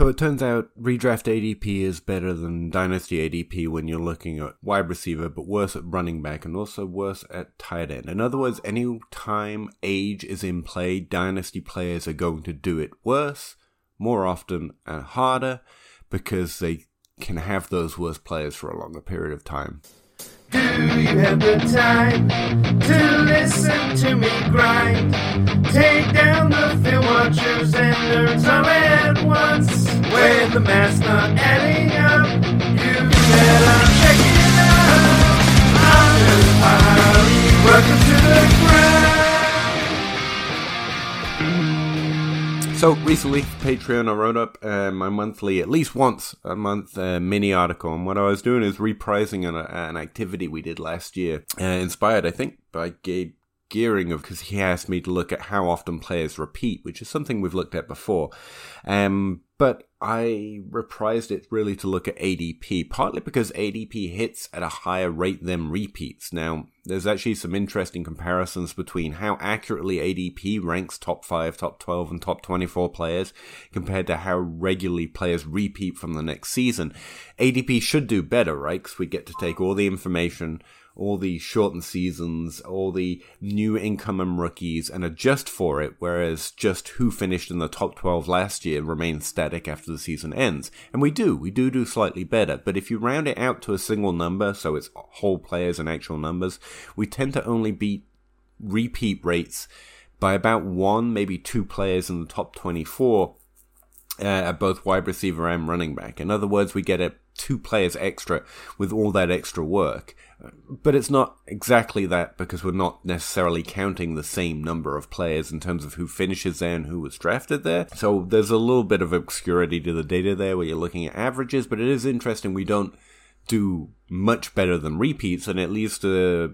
So it turns out redraft ADP is better than dynasty ADP when you're looking at wide receiver, but worse at running back and also worse at tight end. In other words, any time age is in play, dynasty players are going to do it worse, more often, and harder because they can have those worse players for a longer period of time. Do you have the time to listen to me grind? Take down the film watchers and nerds all at once. When the math's not adding up, you better check it out. I'm. Welcome to the So recently, Patreon, I wrote up uh, my monthly, at least once a month, uh, mini article, and what I was doing is reprising an, an activity we did last year, uh, inspired, I think, by Gabe Geering of because he asked me to look at how often players repeat, which is something we've looked at before. Um, but I reprised it really to look at ADP, partly because ADP hits at a higher rate than repeats. Now, there's actually some interesting comparisons between how accurately ADP ranks top 5, top 12, and top 24 players compared to how regularly players repeat from the next season. ADP should do better, right? Because we get to take all the information all the shortened seasons, all the new income and rookies, and adjust for it, whereas just who finished in the top 12 last year remains static after the season ends. And we do, we do do slightly better, but if you round it out to a single number, so it's whole players and actual numbers, we tend to only beat repeat rates by about one, maybe two players in the top 24 uh, at both wide receiver and running back. In other words, we get a two players extra with all that extra work. But it's not exactly that because we're not necessarily counting the same number of players in terms of who finishes there and who was drafted there. So there's a little bit of obscurity to the data there where you're looking at averages, but it is interesting we don't do much better than repeats and at least uh,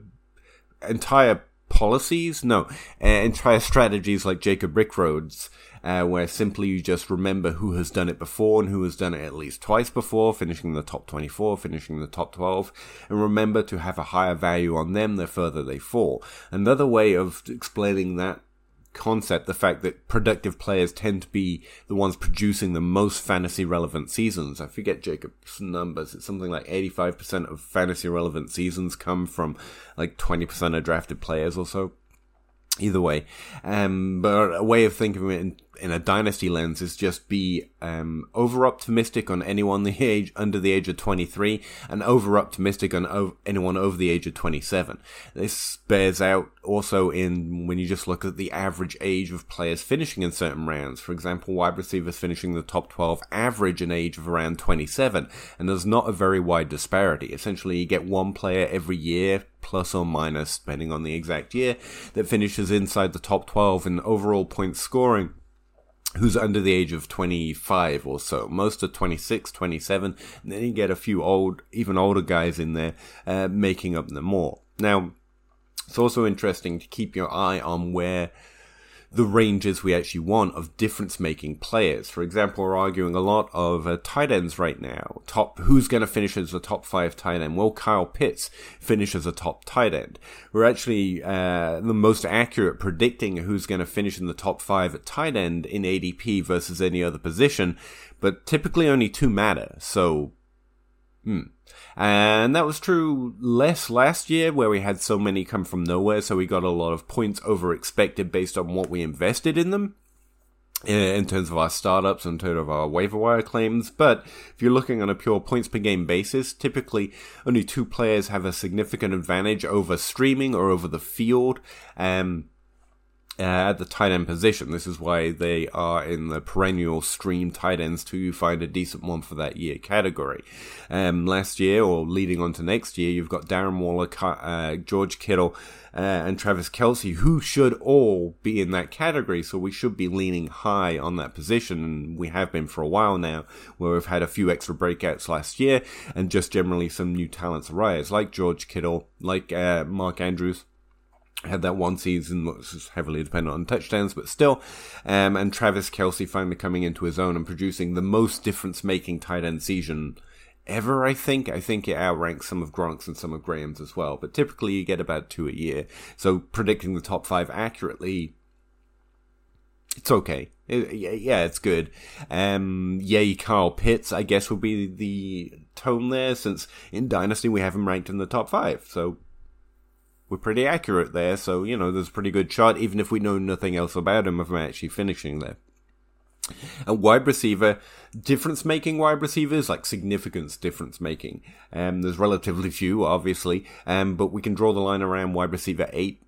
entire policies, no, entire strategies like Jacob Rickroads uh, where simply you just remember who has done it before and who has done it at least twice before, finishing the top 24, finishing the top 12, and remember to have a higher value on them the further they fall. Another way of explaining that concept, the fact that productive players tend to be the ones producing the most fantasy relevant seasons. I forget Jacob's numbers. It's something like 85% of fantasy relevant seasons come from like 20% of drafted players or so either way. Um, but a way of thinking of it in, in a dynasty lens is just be um, over optimistic on anyone the age under the age of 23 and over optimistic on anyone over the age of 27. This bears out also in when you just look at the average age of players finishing in certain rounds. For example, wide receivers finishing the top 12 average an age of around 27, and there's not a very wide disparity. Essentially, you get one player every year plus or minus, depending on the exact year, that finishes inside the top 12 in overall points scoring who's under the age of 25 or so. Most are 26, 27, and then you get a few old, even older guys in there, uh, making up the more. Now, it's also interesting to keep your eye on where the ranges we actually want of difference making players. For example, we're arguing a lot of uh, tight ends right now. Top, who's going to finish as a top five tight end? Will Kyle Pitts finish as a top tight end? We're actually uh, the most accurate predicting who's going to finish in the top five at tight end in ADP versus any other position, but typically only two matter. So, hmm. And that was true less last year, where we had so many come from nowhere, so we got a lot of points over expected based on what we invested in them in terms of our startups, in terms of our waiver wire claims. But if you're looking on a pure points per game basis, typically only two players have a significant advantage over streaming or over the field. Um, uh, at the tight end position. This is why they are in the perennial stream tight ends you find a decent one for that year category. Um, last year, or leading on to next year, you've got Darren Waller, uh, George Kittle, uh, and Travis Kelce, who should all be in that category. So we should be leaning high on that position, and we have been for a while now, where we've had a few extra breakouts last year, and just generally some new talents arise, like George Kittle, like uh, Mark Andrews had that one season that was heavily dependent on touchdowns, but still. Um, and Travis Kelce finally coming into his own and producing the most difference making tight end season ever, I think. I think it outranks some of Gronk's and some of Graham's as well, but typically you get about two a year. So predicting the top five accurately, it's okay. It, yeah, it's good. Um, yay, Kyle Pitts, I guess, would be the tone there, since in Dynasty we have him ranked in the top five. So we're pretty accurate there. So, you know, there's a pretty good shot, even if we know nothing else about him, of him actually finishing there. A wide receiver, difference making wide receivers, like significance difference making. Um, there's relatively few, obviously, um, but we can draw the line around wide receiver 8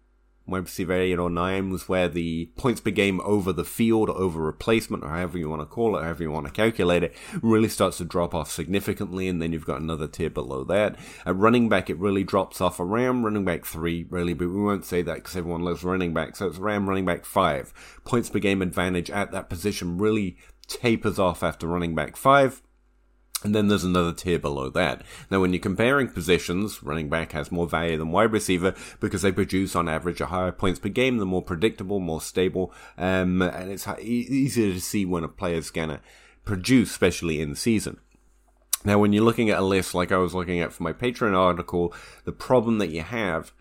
wide receiver 8 or 9 was where the points per game over the field, or over replacement, or however you want to call it, however you want to calculate it, really starts to drop off significantly, and then you've got another tier below that. At running back, it really drops off around running back 3, really, but we won't say that because everyone loves running back, so it's around running back 5. Points per game advantage at that position really tapers off after running back 5 and then there's another tier below that. Now, when you're comparing positions, running back has more value than wide receiver because they produce on average a higher points per game. They're more predictable, more stable, um, and it's easier to see when a player's gonna produce, especially in season. Now, when you're looking at a list like I was looking at for my Patreon article, the problem that you have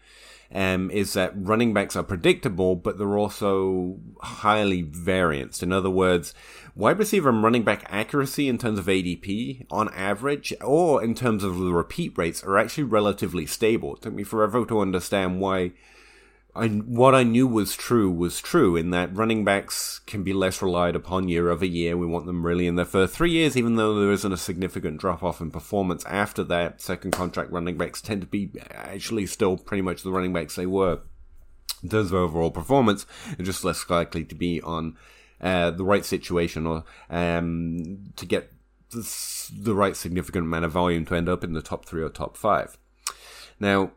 um, is that running backs are predictable, but they're also highly variant. In other words, wide receiver and running back accuracy in terms of ADP on average, or in terms of the repeat rates, are actually relatively stable. It took me forever to understand why I, what I knew was true was true in that running backs can be less relied upon year over year. We want them really in their first three years, even though there isn't a significant drop off in performance after that. Second contract running backs tend to be actually still pretty much the running backs they were. In terms of overall performance, just less likely to be on uh, the right situation or um, to get the, the right significant amount of volume to end up in the top three or top five. Now,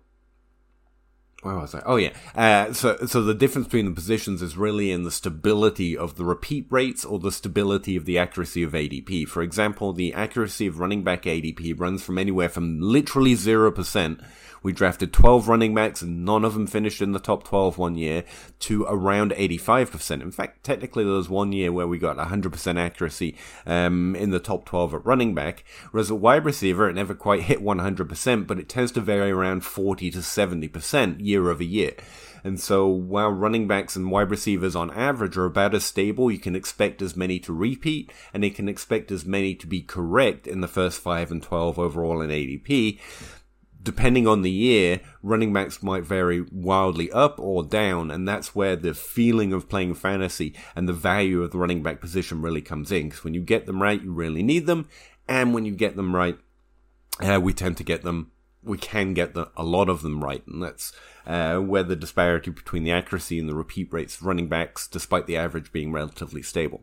where was I? Oh yeah. Uh, so so the difference between the positions is really in the stability of the repeat rates or the stability of the accuracy of ADP. For example, the accuracy of running back ADP runs from anywhere from literally zero percent we drafted 12 running backs and none of them finished in the top 12 one year to around 85%. In fact, technically there was one year where we got 100% accuracy um, in the top 12 at running back, whereas at wide receiver it never quite hit 100%, but it tends to vary around 40 to 70% year over year. And so while running backs and wide receivers on average are about as stable, you can expect as many to repeat and you can expect as many to be correct in the first 5 and 12 overall in ADP depending on the year, running backs might vary wildly up or down, and that's where the feeling of playing fantasy and the value of the running back position really comes in. Because when you get them right, you really need them, and when you get them right, uh, we tend to get them. We can get the, a lot of them right, and that's uh, where the disparity between the accuracy and the repeat rates of running backs, despite the average being relatively stable.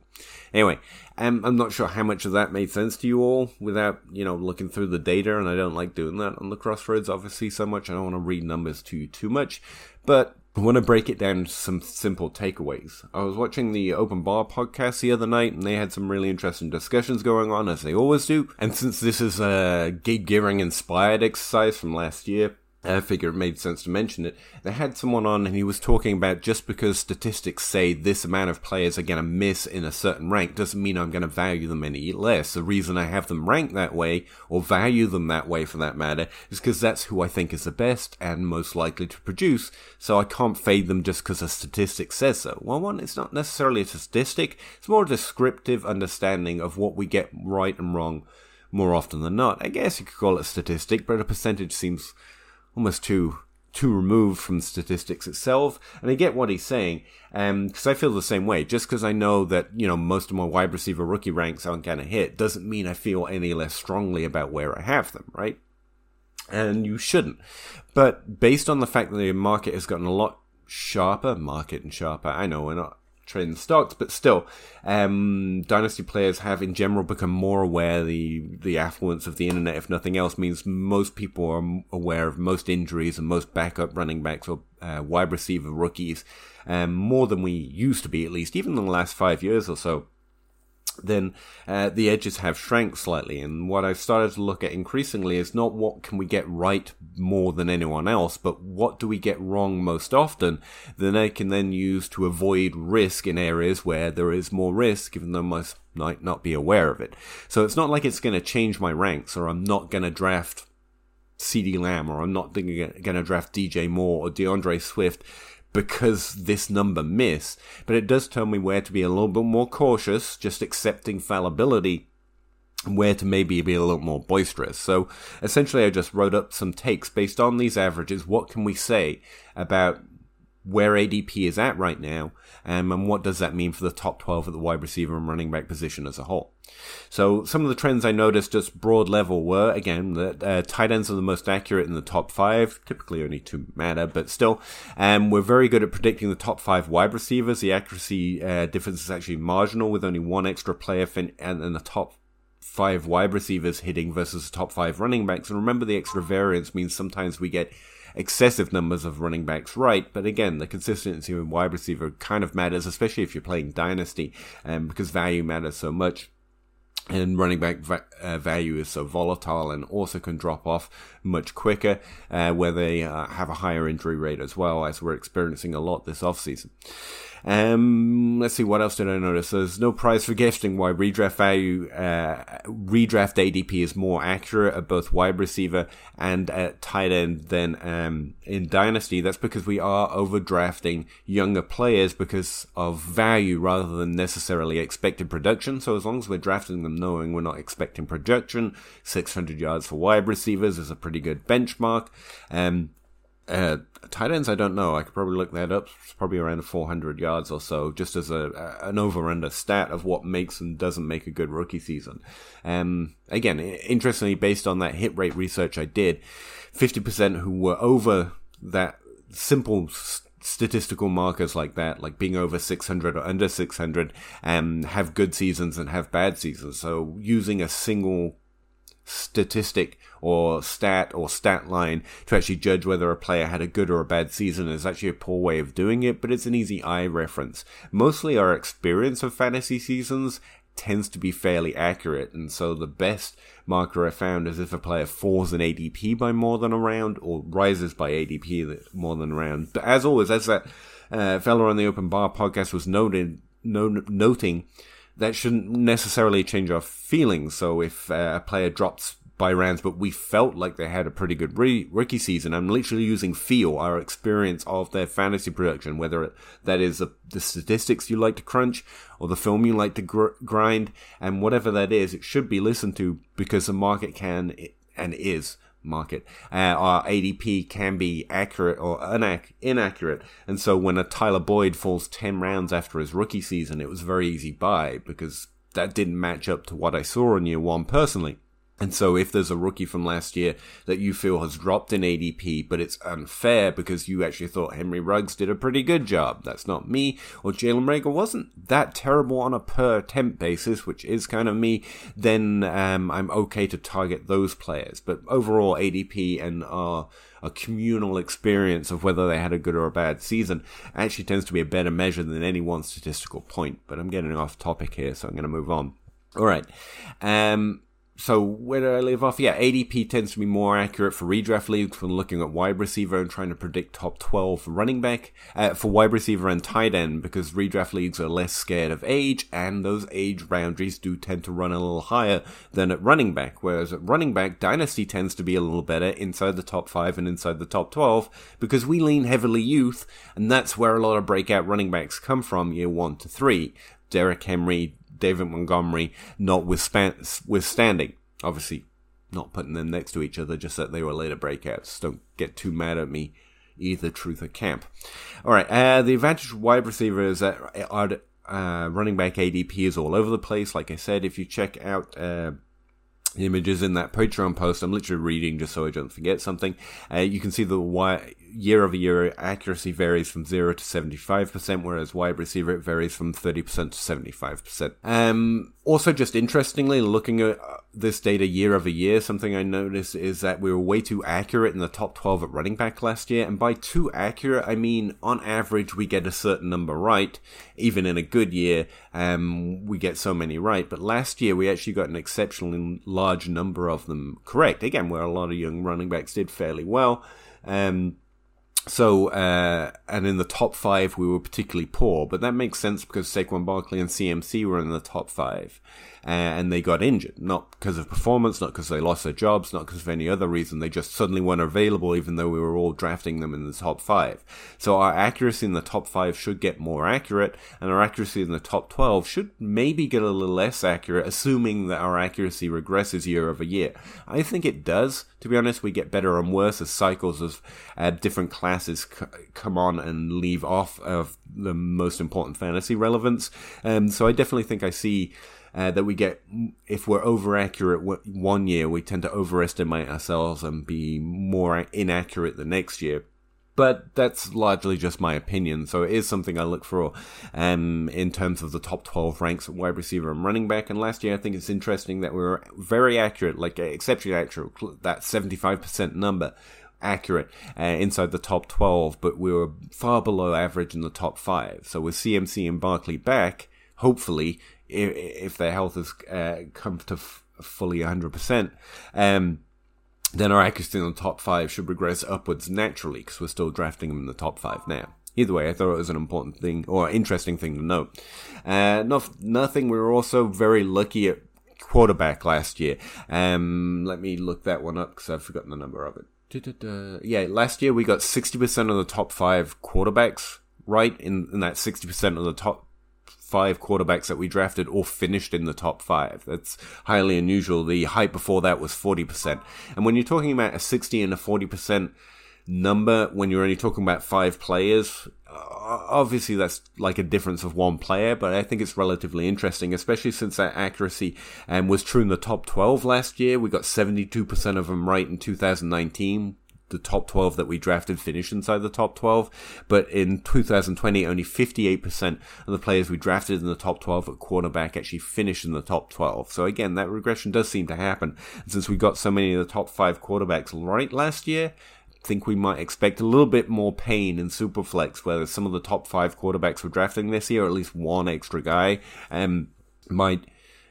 Anyway, um, I'm not sure how much of that made sense to you all without, you know, looking through the data, and I don't like doing that on the crossroads, obviously, so much. I don't want to read numbers to you too much, but I want to break it down to some simple takeaways. I was watching the Open Bar podcast the other night, and they had some really interesting discussions going on, as they always do. And since this is a Gabe Geering inspired exercise from last year, I figure it made sense to mention it. They had someone on and he was talking about just because statistics say this amount of players are going to miss in a certain rank doesn't mean I'm going to value them any less. The reason I have them ranked that way, or value them that way for that matter, is because that's who I think is the best and most likely to produce, so I can't fade them just because a statistic says so. Well, one, it's not necessarily a statistic, it's more a descriptive understanding of what we get right and wrong more often than not. I guess you could call it a statistic, but a percentage seems almost too too removed from statistics itself. And I get what he's saying, because um, I feel the same way. Just because I know that you know most of my wide receiver rookie ranks aren't going to hit, doesn't mean I feel any less strongly about where I have them. Right? And you shouldn't. But based on the fact that the market has gotten a lot sharper, market and sharper. I know we're not trading stocks, but still, um, dynasty players have in general become more aware. The the affluence of the internet, if nothing else, means most people are aware of most injuries and most backup running backs or uh, wide receiver rookies, um, more than we used to be, at least, even in the last five years or so then uh, the edges have shrank slightly. And what I've started to look at increasingly is not what can we get right more than anyone else, but what do we get wrong most often that I can then use to avoid risk in areas where there is more risk, even though most might not be aware of it. So it's not like it's going to change my ranks or I'm not going to draft CeeDee Lamb or I'm not going to draft DJ Moore or DeAndre Swift because this number miss, but it does tell me where to be a little bit more cautious, just accepting fallibility where to maybe be a little more boisterous. So essentially, I just wrote up some takes based on these averages. What can we say about where ADP is at right now, um, and what does that mean for the top 12 at the wide receiver and running back position as a whole. So some of the trends I noticed just broad level were, again, that uh, tight ends are the most accurate in the top five, typically only two matter, but still, um, we're very good at predicting the top five wide receivers. The accuracy uh, difference is actually marginal with only one extra player fin- and, and the top five wide receivers hitting versus top five running backs. And remember, the extra variance means sometimes we get excessive numbers of running backs right. But again, the consistency in wide receiver kind of matters, especially if you're playing dynasty, um, because value matters so much. And running back va- uh, value is so volatile and also can drop off much quicker, uh, where they uh, have a higher injury rate as well, as we're experiencing a lot this offseason. Um, let's see, what else did I notice? There's no prize for gifting why redraft value, uh, redraft ADP is more accurate at both wide receiver and at tight end than um, in Dynasty. That's because we are overdrafting younger players because of value rather than necessarily expected production. So as long as we're drafting them knowing we're not expecting production, 600 yards for wide receivers is a pretty good benchmark. Um, uh, tight ends, I don't know. I could probably look that up. It's probably around 400 yards or so, just as a, an over under stat of what makes and doesn't make a good rookie season. Um, again, interestingly, based on that hit rate research I did, 50% who were over that simple statistical markers like that, like being over 600 or under 600, um, have good seasons and have bad seasons. So using a single statistic or stat or stat line to actually judge whether a player had a good or a bad season is actually a poor way of doing it, but it's an easy eye reference. Mostly our experience of fantasy seasons tends to be fairly accurate, and so the best marker I found is if a player falls in ADP by more than a round or rises by ADP more than a round. But as always, as that uh, fellow on the Open Bar podcast was noted, no, noting, that shouldn't necessarily change our feelings. So if uh, a player drops by rounds, but we felt like they had a pretty good re- rookie season. I'm literally using feel, our experience of their fantasy production, whether that is a, the statistics you like to crunch or the film you like to gr- grind, and whatever that is, it should be listened to because the market can and is market. Uh, our ADP can be accurate or inac- inaccurate. And so when a Tyler Boyd falls 10 rounds after his rookie season, it was very easy buy because that didn't match up to what I saw in year one personally. And so if there's a rookie from last year that you feel has dropped in ADP, but it's unfair because you actually thought Henry Ruggs did a pretty good job, that's not me, or Jalen Reagor wasn't that terrible on a per attempt basis, which is kind of me, then um, I'm okay to target those players. But overall, ADP and our a communal experience of whether they had a good or a bad season actually tends to be a better measure than any one statistical point. But I'm getting off topic here, so I'm going to move on. All right. Um, so where do I leave off? Yeah, ADP tends to be more accurate for redraft leagues when looking at wide receiver and trying to predict top 12 running back uh, for wide receiver and tight end because redraft leagues are less scared of age and those age boundaries do tend to run a little higher than at running back. Whereas at running back, dynasty tends to be a little better inside the top 5 and inside the top 12 because we lean heavily youth and that's where a lot of breakout running backs come from year 1 to 3. Derrick Henry, David Montgomery notwithstanding. Obviously, not putting them next to each other, just that they were later breakouts. Don't get too mad at me, either truth or camp. All right, uh, the advantage of wide receiver is that uh, running back ADP is all over the place. Like I said, if you check out uh, images in that Patreon post. I'm literally reading just so I don't forget something. Uh, you can see the year over year accuracy varies from 0 to 75%, whereas wide receiver it varies from 30% to 75%. Um, also, just interestingly, looking at uh, this data year over year, something I noticed is that we were way too accurate in the top 12 at running back last year. And by too accurate, I mean on average, we get a certain number right. Even in a good year, um, we get so many right. But last year, we actually got an exceptionally large number of them correct. Again, where a lot of young running backs did fairly well. Um, So, uh, and in the top five, we were particularly poor, but that makes sense because Saquon Barkley and CMC were in the top five and they got injured. Not because of performance, not because they lost their jobs, not because of any other reason. They just suddenly weren't available, even though we were all drafting them in the top five. So our accuracy in the top five should get more accurate, and our accuracy in the top 12 should maybe get a little less accurate, assuming that our accuracy regresses year over year. I think it does. To be honest, we get better and worse as cycles of uh, different classes c- come on and leave off of the most important fantasy relevance. Um, so I definitely think I see uh, that we get if we're over accurate one year, we tend to overestimate ourselves and be more inaccurate the next year. But that's largely just my opinion, so it is something I look for um, in terms of the top 12 ranks at wide receiver and running back. And last year, I think it's interesting that we were very accurate, like exceptionally accurate, that 75% number accurate uh, inside the top 12, but we were far below average in the top five. So with CMC and Barkley back, hopefully if, if their health has uh, come to f- fully 100%, um, then our accuracy in the top five should regress upwards naturally because we're still drafting them in the top five now. Either way, I thought it was an important thing or interesting thing to note. Uh, not, nothing. We were also very lucky at quarterback last year. Um, let me look that one up because I've forgotten the number of it. Da-da-da. Yeah, last year we got 60% of the top five quarterbacks right in, in that 60% of the top five quarterbacks that we drafted all finished in the top five. That's highly unusual. The height before that was 40%. And when you're talking about a 60 and a 40% number, when you're only talking about five players, obviously that's like a difference of one player, but I think it's relatively interesting, especially since that accuracy um, was true in the top 12 last year. We got 72% of them right in 2019 the top 12 that we drafted finish inside the top 12. But in 2020, only 58% of the players we drafted in the top 12 at quarterback actually finished in the top 12. So again, that regression does seem to happen. And since we got so many of the top five quarterbacks right last year, think we might expect a little bit more pain in Superflex, where some of the top five quarterbacks we're drafting this year, or at least one extra guy, um, might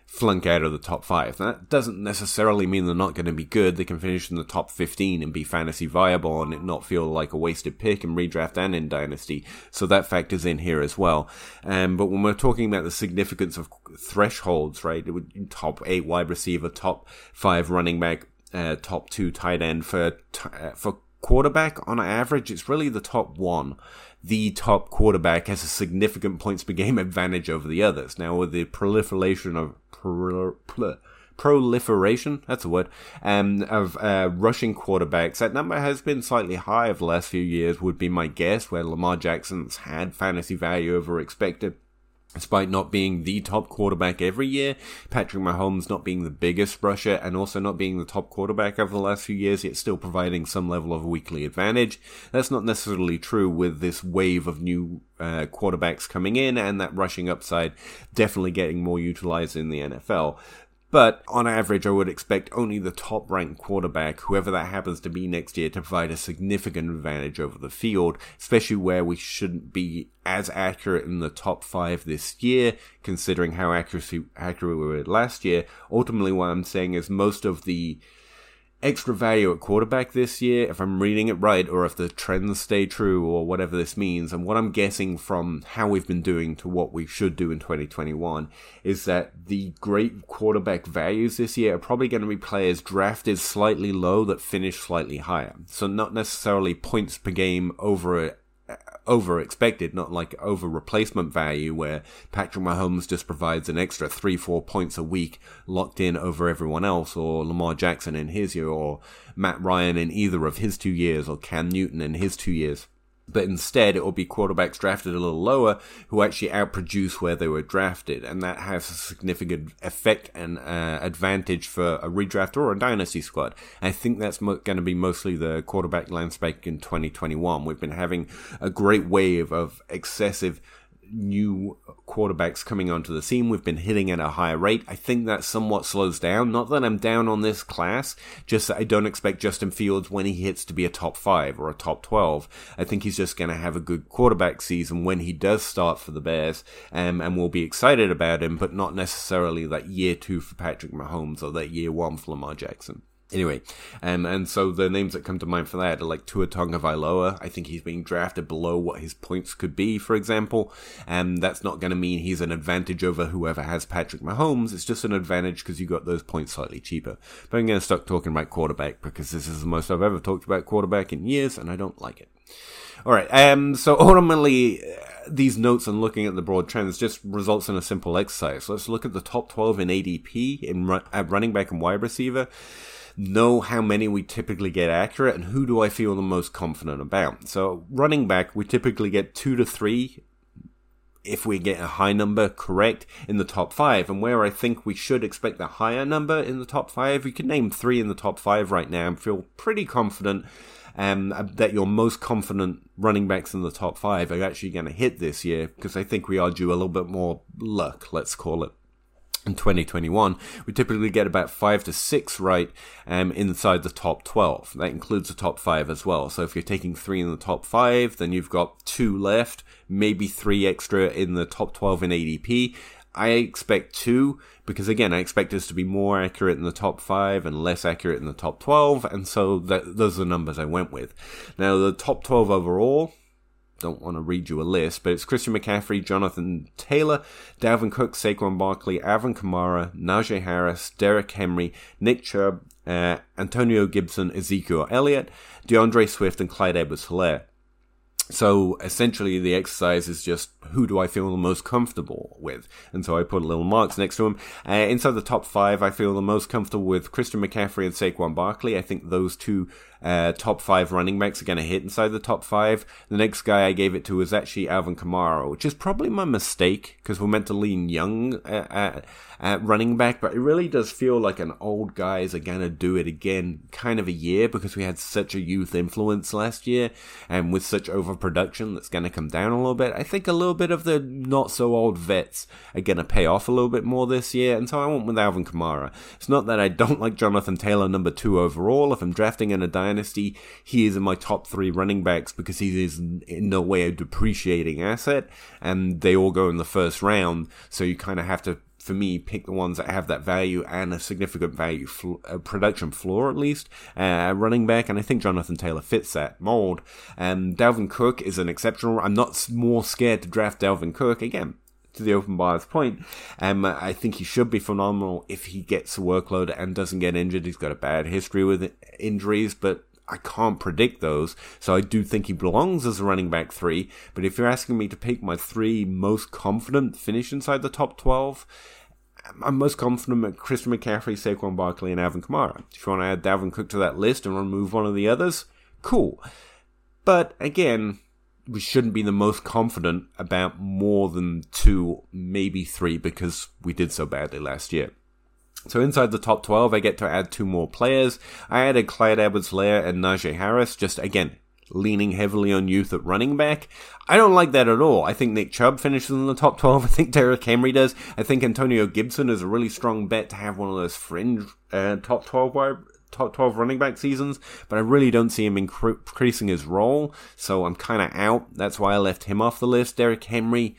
flunk out of the top five. That doesn't necessarily mean they're not going to be good. They can finish in the top 15 and be fantasy viable and it not feel like a wasted pick in redraft and in dynasty. So that factors in here as well. Um, but when we're talking about the significance of thresholds, right? Top eight wide receiver, top five running back, uh, top two tight end for, t- uh, for quarterback on average, it's really the top one the top quarterback has a significant points per game advantage over the others. Now, with the proliferation of proliferation, that's a word, um, of uh, rushing quarterbacks, that number has been slightly high over the last few years, would be my guess, where Lamar Jackson's had fantasy value over expected despite not being the top quarterback every year, Patrick Mahomes not being the biggest rusher and also not being the top quarterback over the last few years, yet still providing some level of weekly advantage. That's not necessarily true with this wave of new uh, quarterbacks coming in and that rushing upside definitely getting more utilized in the NFL. But on average, I would expect only the top ranked quarterback, whoever that happens to be next year, to provide a significant advantage over the field, especially where we shouldn't be as accurate in the top five this year, considering how accuracy, accurate we were last year. Ultimately, what I'm saying is most of the extra value at quarterback this year, if I'm reading it right, or if the trends stay true, or whatever this means. And what I'm guessing from how we've been doing to what we should do in 2021 is that the great quarterback values this year are probably going to be players drafted slightly low that finish slightly higher. So not necessarily points per game over over expected, not like over replacement value where Patrick Mahomes just provides an extra three, four points a week locked in over everyone else, or Lamar Jackson in his year, or Matt Ryan in either of his two years, or Cam Newton in his two years but instead it will be quarterbacks drafted a little lower who actually outproduce where they were drafted, and that has a significant effect and uh, advantage for a redraft or a dynasty squad. I think that's mo- going to be mostly the quarterback landscape in 2021. We've been having a great wave of excessive new quarterbacks coming onto the scene. We've been hitting at a higher rate. I think that somewhat slows down. Not that I'm down on this class, just that I don't expect Justin Fields when he hits to be a top five or a top 12. I think he's just going to have a good quarterback season when he does start for the Bears, um, and we'll be excited about him, but not necessarily that year two for Patrick Mahomes or that year one for Lamar Jackson. Anyway, um, and so the names that come to mind for that are like Tua Tagovailoa. I think he's being drafted below what his points could be, for example. And that's not going to mean he's an advantage over whoever has Patrick Mahomes. It's just an advantage because you got those points slightly cheaper. But I'm going to stop talking about quarterback because this is the most I've ever talked about quarterback in years, and I don't like it. All right. Um. So ultimately, uh, these notes and looking at the broad trends just results in a simple exercise. Let's look at the top 12 in ADP in at running back and wide receiver know how many we typically get accurate and who do I feel the most confident about. So running back, we typically get two to three if we get a high number correct in the top five. And where I think we should expect a higher number in the top five, we can name three in the top five right now and feel pretty confident um, that your most confident running backs in the top five are actually going to hit this year because I think we are due a little bit more luck, let's call it in 2021, we typically get about five to six right um, inside the top 12. That includes the top five as well. So if you're taking three in the top five, then you've got two left, maybe three extra in the top 12 in ADP. I expect two because again, I expect us to be more accurate in the top five and less accurate in the top 12. And so that, those are the numbers I went with. Now, the top 12 overall, don't want to read you a list, but it's Christian McCaffrey, Jonathan Taylor, Dalvin Cook, Saquon Barkley, Alvin Kamara, Najee Harris, Derrick Henry, Nick Chubb, uh, Antonio Gibson, Ezekiel Elliott, DeAndre Swift, and Clyde Edwards-Helaire. So essentially, the exercise is just who do I feel the most comfortable with? And so I put little marks next to them. Uh, inside the top five, I feel the most comfortable with Christian McCaffrey and Saquon Barkley. I think those two uh, top five running backs are going to hit inside the top five. The next guy I gave it to was actually Alvin Kamara, which is probably my mistake because we're meant to lean young at, at, at, running back, but it really does feel like an old guys are going to do it again kind of a year because we had such a youth influence last year and with such overproduction that's going to come down a little bit. I think a little bit of the not so old vets are going to pay off a little bit more this year, and so I went with Alvin Kamara. It's not that I don't like Jonathan Taylor number two overall. If I'm drafting in a dynasty, he is in my top three running backs because he is in no way a depreciating asset, and they all go in the first round, so you kind of have to for me, pick the ones that have that value and a significant value, fl- a production floor at least, uh, running back, and I think Jonathan Taylor fits that mold. And Dalvin Cook is an exceptional. I'm not more scared to draft Dalvin Cook again. To the open buyer's point, um, I think he should be phenomenal if he gets a workload and doesn't get injured. He's got a bad history with injuries, but I can't predict those. So I do think he belongs as a running back three. But if you're asking me to pick my three most confident finish inside the top 12, I'm most confident at Christian McCaffrey, Saquon Barkley, and Alvin Kamara. If you want to add Dalvin Cook to that list and remove one of the others, cool. But again, we shouldn't be the most confident about more than two, maybe three, because we did so badly last year. So inside the top 12, I get to add two more players. I added Clyde Edwards-Helaire and Najee Harris, just again, leaning heavily on youth at running back. I don't like that at all. I think Nick Chubb finishes in the top 12. I think Derrick Henry does. I think Antonio Gibson is a really strong bet to have one of those fringe uh, top 12 wide, top 12 running back seasons, but I really don't see him increasing his role, so I'm kind of out. That's why I left him off the list. Derrick Henry,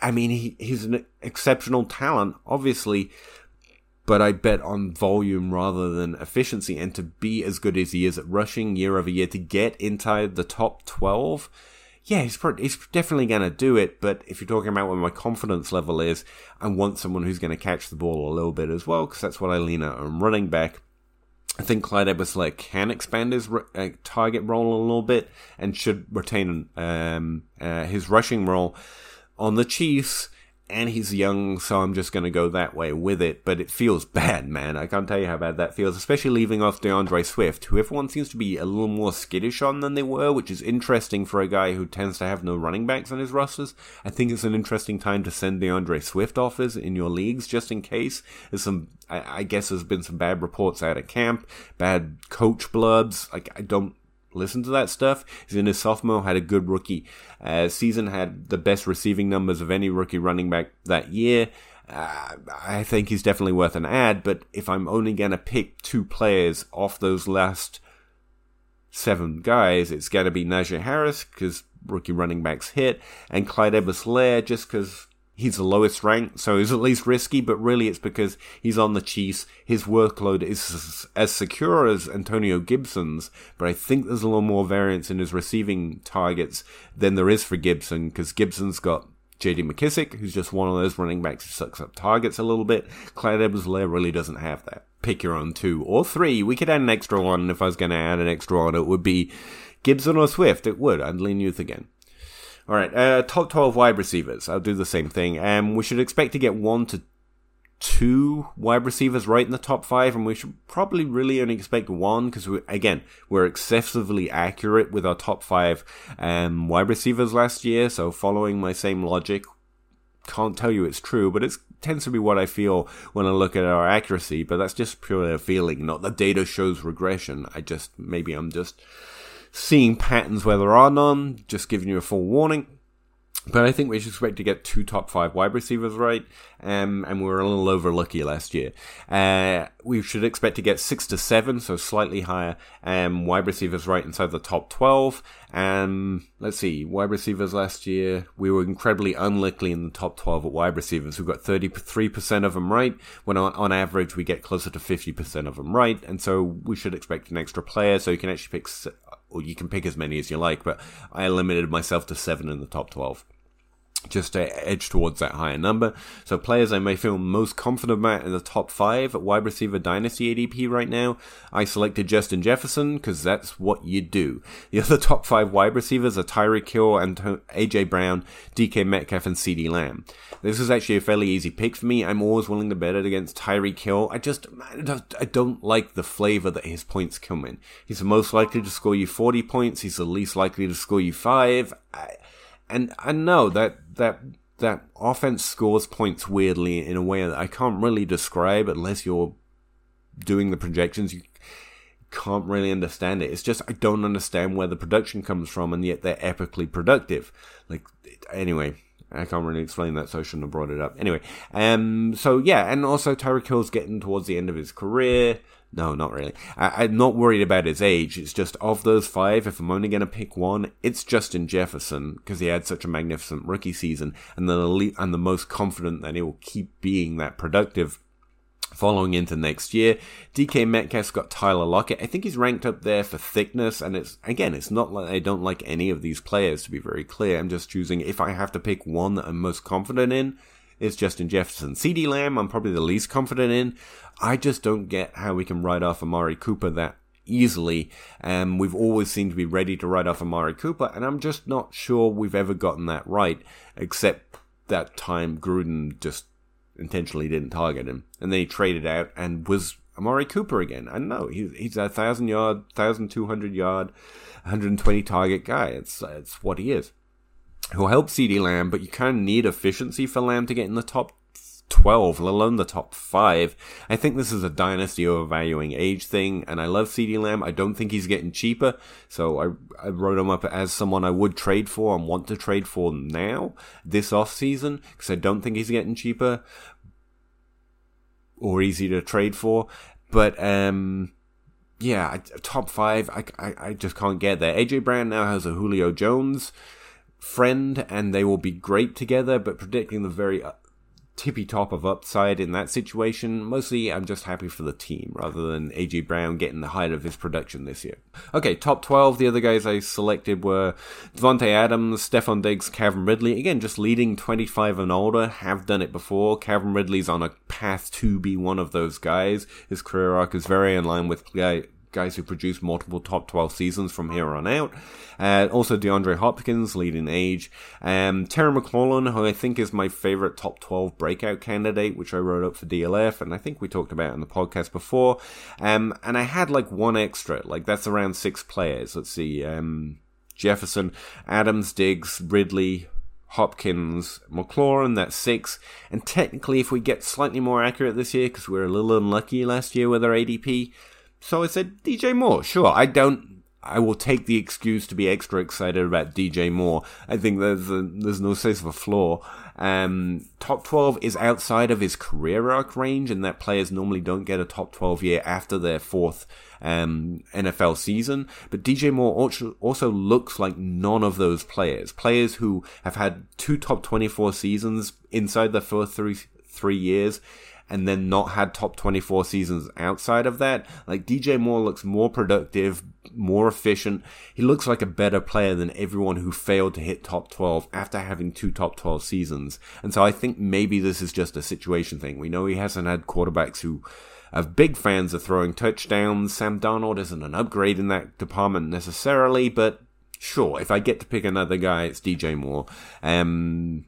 I mean, he, he's an exceptional talent, obviously, but I bet on volume rather than efficiency. And to be as good as he is at rushing year over year, to get inside the top 12, yeah, he's, he's definitely going to do it. But if you're talking about what my confidence level is, I want someone who's going to catch the ball a little bit as well, because that's what I lean on running back. I think Clyde edwards can expand his uh, target role a little bit and should retain um, uh, his rushing role. On the Chiefs, and he's young, so I'm just going to go that way with it. But it feels bad, man. I can't tell you how bad that feels, especially leaving off DeAndre Swift, who everyone seems to be a little more skittish on than they were, which is interesting for a guy who tends to have no running backs on his rosters. I think it's an interesting time to send DeAndre Swift offers in your leagues just in case. There's some, I, I guess, there's been some bad reports out of camp, bad coach blubs. Like I don't listen to that stuff. He's in his sophomore, had a good rookie uh, season, had the best receiving numbers of any rookie running back that year. Uh, I think he's definitely worth an ad, but if I'm only going to pick two players off those last seven guys, it's going to be Najee Harris because rookie running backs hit, and Clyde Edwards-Helaire just because he's the lowest ranked, so he's at least risky, but really it's because he's on the Chiefs. His workload is as secure as Antonio Gibson's, but I think there's a little more variance in his receiving targets than there is for Gibson, because Gibson's got JD McKissic, who's just one of those running backs who sucks up targets a little bit. Clyde Edwards-Helaire really doesn't have that. Pick your own two or three. We could add an extra one. If I was going to add an extra one, it would be Gibson or Swift. It would. I'd lean youth again. All right, uh, top 12 wide receivers. I'll do the same thing. Um, we should expect to get one to two wide receivers right in the top five, and we should probably really only expect one because, we, again, we're excessively accurate with our top five um, wide receivers last year. So, following my same logic, can't tell you it's true, but it tends to be what I feel when I look at our accuracy. But that's just purely a feeling, not the data shows regression. I just maybe I'm just seeing patterns where there are none, just giving you a full warning. But I think we should expect to get two top five wide receivers right, um, and we were a little over lucky last year. Uh, we should expect to get six to seven, so slightly higher, um, wide receivers right inside the top 12. Um, let's see, wide receivers last year, we were incredibly unlikely in the top 12 at wide receivers. We got 33% of them right, when on, on average we get closer to 50% of them right, and so we should expect an extra player, so you can actually pick or you can pick as many as you like, but I limited myself to seven in the top 12 just to edge towards that higher number. So players I may feel most confident about in the top five at wide receiver dynasty ADP right now, I selected Justin Jefferson because that's what you do. The other top five wide receivers are Tyreek Hill and AJ Brown, DK Metcalf, and CeeDee Lamb. This is actually a fairly easy pick for me. I'm always willing to bet it against Tyreek Hill. I just I don't like the flavor that his points come in. He's the most likely to score you 40 points. He's the least likely to score you five. I, and I know that that that offense scores points weirdly in a way that I can't really describe unless you're doing the projections. You can't really understand it. It's just I don't understand where the production comes from, and yet they're epically productive. Like anyway, I can't really explain that, so I shouldn't have brought it up. Anyway, um, so yeah, and also Tyreek Hill's getting towards the end of his career. No, not really. I, am not worried about his age. It's just of those five, if I'm only going to pick one, it's Justin Jefferson because he had such a magnificent rookie season, and the elite, and the most confident that he will keep being that productive following into next year. DK Metcalf's got Tyler Lockett. I think he's ranked up there for thickness, and it's again, it's not like I don't like any of these players to be very clear. I'm just choosing if I have to pick one that I'm most confident in is Justin Jefferson. CeeDee Lamb, I'm probably the least confident in. I just don't get how we can write off Amari Cooper that easily. Um, we've always seemed to be ready to write off Amari Cooper, and I'm just not sure we've ever gotten that right, except that time Gruden just intentionally didn't target him. And then he traded out and was Amari Cooper again. I know he's he's a thousand yard, thousand two hundred yard, 120 target guy. It's it's what he is who'll help CeeDee Lamb, but you kind of need efficiency for Lamb to get in the top 12, let alone the top 5. I think this is a dynasty overvaluing age thing, and I love CeeDee Lamb. I don't think he's getting cheaper, so I, I wrote him up as someone I would trade for and want to trade for now, this off season, because I don't think he's getting cheaper or easy to trade for. But, um, yeah, top five, I, I, I just can't get there. AJ Brown now has a Julio Jones friend and they will be great together, but predicting the very uh, tippy top of upside in that situation, mostly I'm just happy for the team rather than AJ Brown getting the height of his production this year. Okay, top 12, the other guys I selected were Davante Adams, Stefon Diggs, Calvin Ridley. Again, just leading 25 and older, have done it before. Calvin Ridley's on a path to be one of those guys. His career arc is very in line with guys who produce multiple top 12 seasons from here on out. Uh, also, DeAndre Hopkins, leading age. Um, Terry McLaurin, who I think is my favorite top 12 breakout candidate, which I wrote up for DLF, and I think we talked about in the podcast before. Um, and I had like one extra, like that's around six players. Let's see. Um, Jefferson, Adams, Diggs, Ridley, Hopkins, McLaurin, that's six. And technically, if we get slightly more accurate this year, because we are a little unlucky last year with our ADP, so I said, DJ Moore, sure. I don't I will take the excuse to be extra excited about DJ Moore. I think there's a, there's no sense of a flaw. Um, top 12 is outside of his career arc range, and that players normally don't get a top 12 year after their fourth um, NFL season. But DJ Moore also, looks like none of those players. Players who have had two top 24 seasons inside the first three three years and then not had top 24 seasons outside of that. Like DJ Moore looks more productive, more efficient. He looks like a better player than everyone who failed to hit top 12 after having two top 12 seasons. And so I think maybe this is just a situation thing. We know he hasn't had quarterbacks who are big fans of throwing touchdowns. Sam Darnold isn't an upgrade in that department necessarily, but sure, if I get to pick another guy, it's DJ Moore. Um,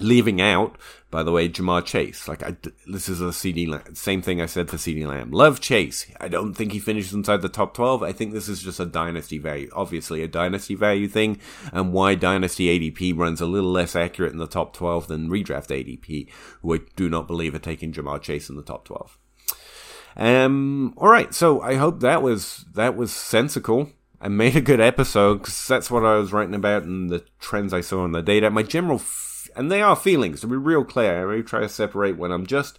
leaving out, by the way, Ja'Marr Chase. Like, I, this is a CD. Same thing I said for CeeDee Lamb. Love Chase. I don't think he finishes inside the top 12. I think this is just a dynasty value. Obviously, a dynasty value thing, and why dynasty ADP runs a little less accurate in the top 12 than redraft ADP, who I do not believe are taking Ja'Marr Chase in the top 12. Um, all right. So I hope that was, that was sensical. I made a good episode because that's what I was writing about and the trends I saw in the data. My general and they are feelings, to be real clear. I really try to separate when I'm just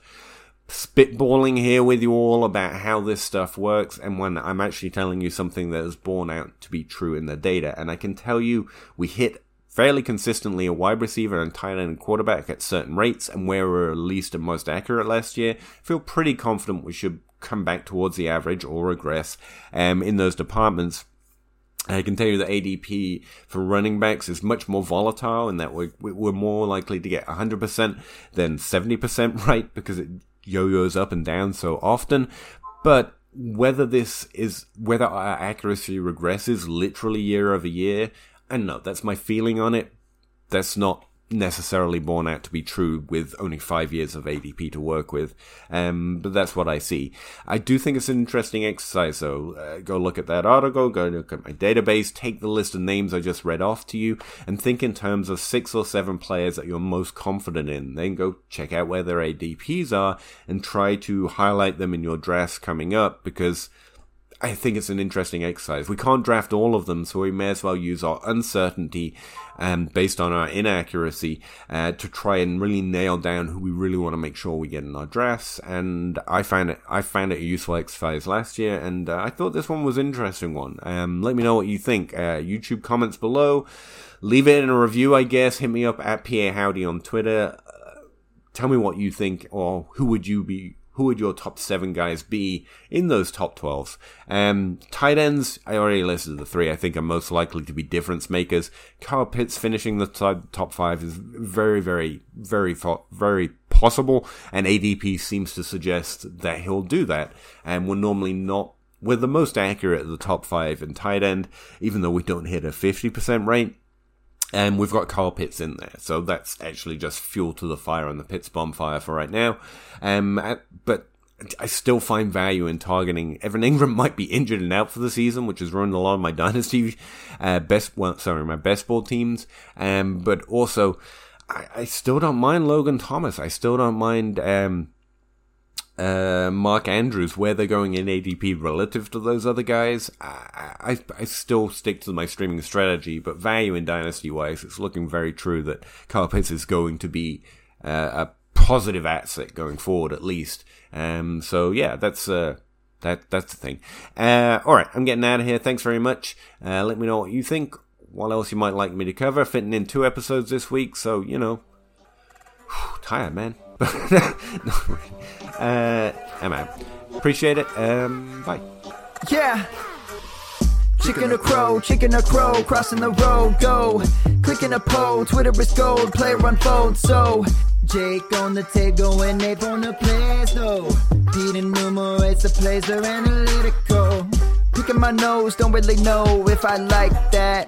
spitballing here with you all about how this stuff works and when I'm actually telling you something that is borne out to be true in the data. And I can tell you we hit fairly consistently a wide receiver and tight end quarterback at certain rates and where we are least and most accurate last year. Feel pretty confident we should come back towards the average or regress um, in those departments. I can tell you that ADP for running backs is much more volatile and that we're, we're more likely to get 100% than 70% right because it yo-yos up and down so often. But whether this is, whether our accuracy regresses literally year over year, I know, that's my feeling on it. That's not necessarily borne out to be true with only five years of ADP to work with. Um, but that's what I see. I do think it's an interesting exercise, though. Uh, go look at that article, go look at my database, take the list of names I just read off to you, and think in terms of six or seven players that you're most confident in. Then go check out where their ADPs are and try to highlight them in your drafts coming up because I think it's an interesting exercise. We can't draft all of them, so we may as well use our uncertainty um, based on our inaccuracy uh, to try and really nail down who we really want to make sure we get in our drafts. And I found it, I found it a useful exercise last year, and uh, I thought this one was an interesting one. Um, let me know what you think. Uh, YouTube comments below. Leave it in a review, I guess. Hit me up at PA Howdy on Twitter. Uh, tell me what you think, or who would you be who would your top seven guys be in those top 12s? Um, tight ends, I already listed the three I think are most likely to be difference makers. Kyle Pitts finishing the top five is very, very, very, very possible, and ADP seems to suggest that he'll do that, and we're normally not we're the most accurate of the top five in tight end, even though we don't hit a 50% rate. And we've got Kyle Pitts in there. So that's actually just fuel to the fire and the pit's bonfire for right now. Um, but I still find value in targeting. Evan Engram might be injured and out for the season, which has ruined a lot of my dynasty, uh, best, well, sorry, my best ball teams. Um, but also, I, I, still don't mind Logan Thomas. I still don't mind, um, uh, Mark Andrews, where they're going in ADP relative to those other guys, I, I, I still stick to my streaming strategy, but value in dynasty wise, it's looking very true that Kyle is going to be uh, a positive asset going forward, at least. Um, so yeah, that's uh, that that's the thing. Uh, all right, I'm getting out of here. Thanks very much. Uh, let me know what you think. What else you might like me to cover? Fitting in two episodes this week, so you know, whew, tired man. Uh, I'm out. Appreciate it. Um, bye. Yeah. Chicken a crow, chicken a crow, crossing the road, go. Clicking a poll, Twitter is gold, player unfold, so. Jake on the table and Ape on the place, no. Pete enumerates the plays, are analytical. Picking my nose, don't really know if I like that.